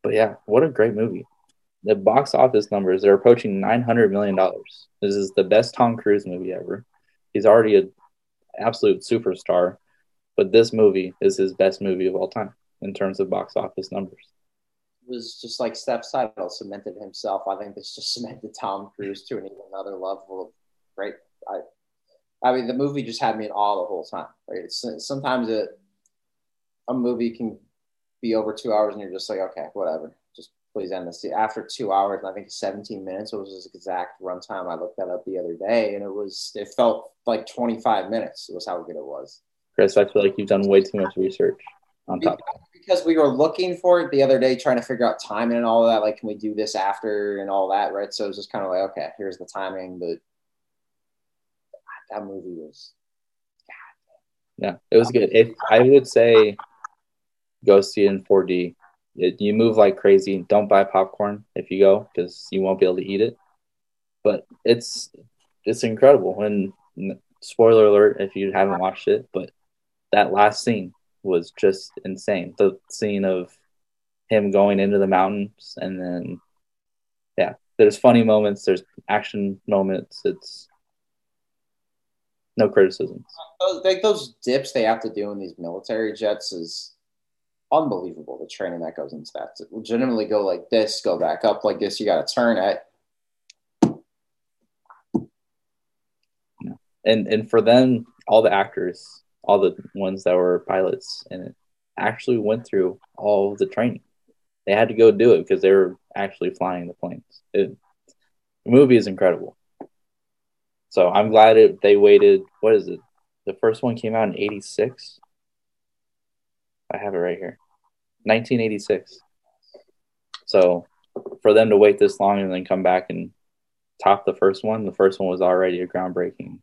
but yeah, what a great movie! The box office numbers they're approaching 900 million dollars. This is the best Tom Cruise movie ever. He's already an absolute superstar, but this movie is his best movie of all time in terms of box office numbers. It was just like Steph's title cemented himself. I think this just cemented Tom Cruise to an even another level of great. I, I mean, the movie just had me in awe the whole time. Right? It's sometimes it, a movie can be over two hours, and you're just like, okay, whatever, just please end this. After two hours, and I think 17 minutes was his exact runtime. I looked that up the other day, and it was it felt like 25 minutes. Was how good it was. Chris, I feel like you've done way too much research on top. Because we were looking for it the other day, trying to figure out timing and all of that. Like, can we do this after and all that, right? So it was just kind of like, okay, here's the timing, but that movie was. Yeah, it was good. If I would say, go see it in 4D. It, you move like crazy. Don't buy popcorn if you go because you won't be able to eat it. But it's it's incredible. And spoiler alert if you haven't watched it, but that last scene was just insane. The scene of him going into the mountains and then yeah, there's funny moments, there's action moments. It's no criticisms. Like those dips they have to do in these military jets is unbelievable. The training that goes into that to legitimately go like this, go back up like this. You got to turn it. And and for them, all the actors, all the ones that were pilots, and actually went through all the training. They had to go do it because they were actually flying the planes. It, the movie is incredible. So I'm glad it, they waited. What is it? The first one came out in '86. I have it right here, 1986. So for them to wait this long and then come back and top the first one, the first one was already a groundbreaking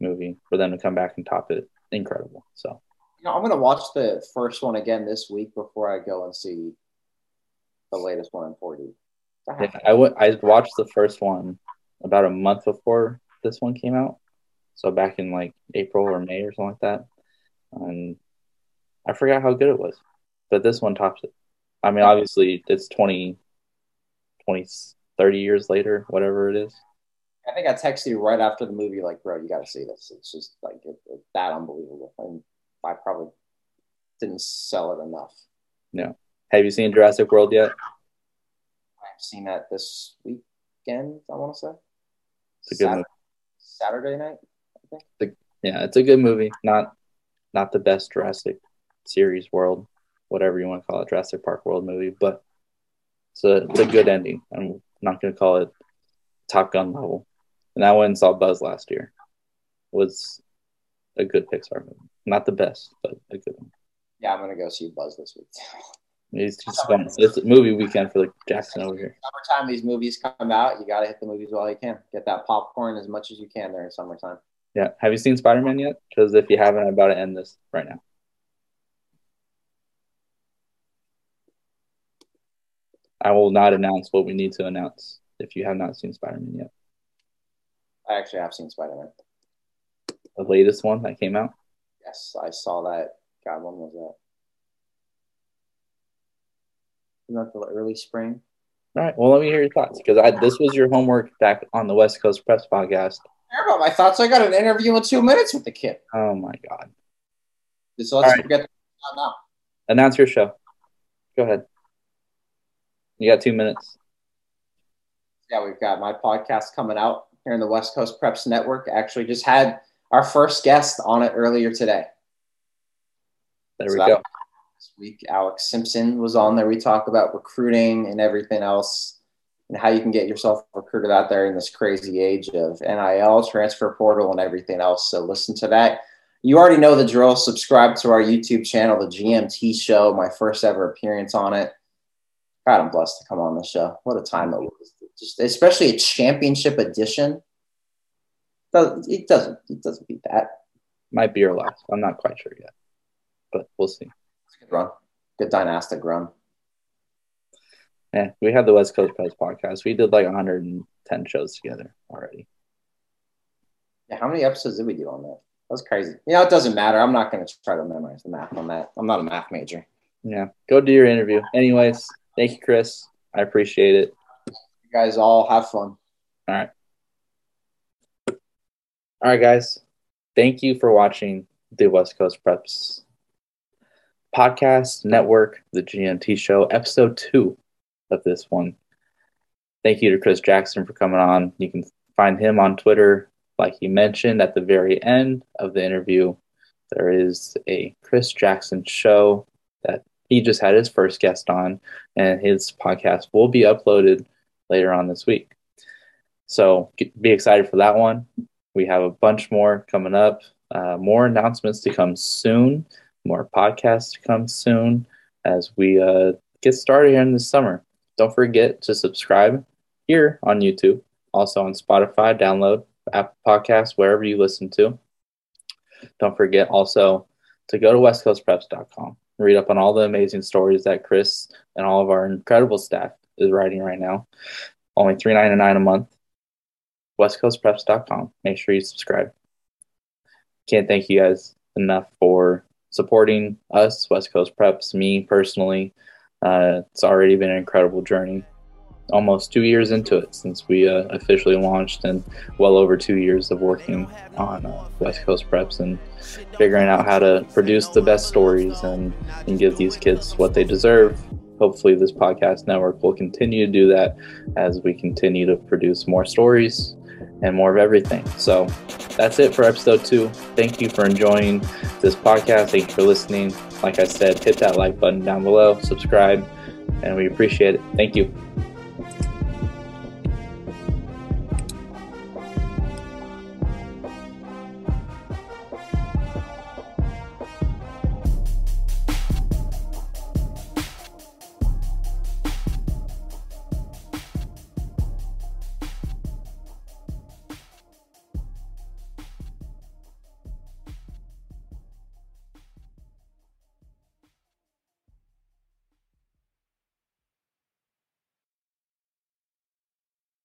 movie. For them to come back and top it, incredible. So, you know, I'm gonna watch the first one again this week before I go and see the latest one in 4D. yeah, I went. I watched the first one about a month before this one came out, so back in like April or May or something like that, and I forgot how good it was, but this one tops it. I mean, obviously, it's 20, 20 30 years later, whatever it is. I think I texted you right after the movie, like, bro, you got to see this. It's just like it, it, that unbelievable. And I probably didn't sell it enough. No. Have you seen Jurassic World yet? I've seen that this weekend, I want to say. It's a good Saturday, movie. Saturday night, I think. Yeah, it's a good movie. Not not the best Jurassic series world, whatever you want to call it, Jurassic Park world movie, but it's a, it's a good ending. I'm not going to call it Top Gun level. And I went and saw Buzz last year. Was a good Pixar movie. Not the best, but a good one. Yeah, I'm gonna go see Buzz this week. It's just fun. It's a movie weekend for the Jackson over here. Summertime, these movies come out. You got to hit the movies while you can. Get that popcorn as much as you can during summertime. Yeah. Have you seen Spider Man yet? Because if you haven't, I'm about to end this right now. I will not announce what we need to announce if you have not seen Spider Man yet. I actually have seen Spider Man. The latest one that came out. Yes, I saw that. God, when was that? Isn't that the early spring? All right. Well, let me hear your thoughts because I this was your homework back on the West Coast Preps podcast. Care about my thoughts. I got an interview in two minutes with the kid. Oh my God! So let's right. forget that now. Announce your show. Go ahead. You got two minutes. Yeah, we've got my podcast coming out here in the West Coast Preps Network. Actually, just had our first guest on it earlier today. There So we go. This week, Alex Simpson was on there. We talk about recruiting and everything else and how you can get yourself recruited out there in this crazy age of NIL, transfer portal, and everything else. So listen to that. You already know the drill. Subscribe to our YouTube channel, the GMT Show, my first ever appearance on it. God, I'm blessed to come on the show. What a time it was. Just especially a championship edition. It doesn't it doesn't beat that. Might be your last. I'm not quite sure yet, but we'll see. It's a good run. Good dynastic run. Yeah, we had the West Coast Preps podcast. We did like 110 shows together already. Yeah, how many episodes did we do on that? That was crazy. You know, it doesn't matter. I'm not going to try to memorize the math on that. I'm not a math major. Yeah, go do your interview. Anyways, thank you, Chris. I appreciate it. You guys all have fun. All right. All right, guys. Thank you for watching the West Coast Preps podcast network, the GMT show, episode two of this one. Thank you to Chris Jackson for coming on. You can find him on Twitter, like he mentioned at the very end of the interview. There is a Chris Jackson show that he just had his first guest on, and his podcast will be uploaded later on this week. So be excited for that one. We have a bunch more coming up, uh, more announcements to come soon, more podcasts to come soon as we uh, get started here in the summer. Don't forget to subscribe here on YouTube, also on Spotify, download Apple Podcasts, wherever you listen to. Don't forget also to go to westcoastpreps.com, read up on all the amazing stories that Chris and all of our incredible staff is writing right now. Only $3.99 a month westcoastpreps.com. Make sure you subscribe. Can't thank you guys enough for supporting us, West Coast Preps, me personally. Uh, it's already been an incredible journey. Almost two years into it since we uh, officially launched, and well over two years of working on uh, West Coast Preps and figuring out how to produce the best stories and, and give these kids what they deserve. Hopefully, this podcast network will continue to do that as we continue to produce more stories and more of everything. So that's it for episode two. Thank you for enjoying this podcast. Thank you for listening. Like I said, hit that like button down below, subscribe, and we appreciate it. Thank you.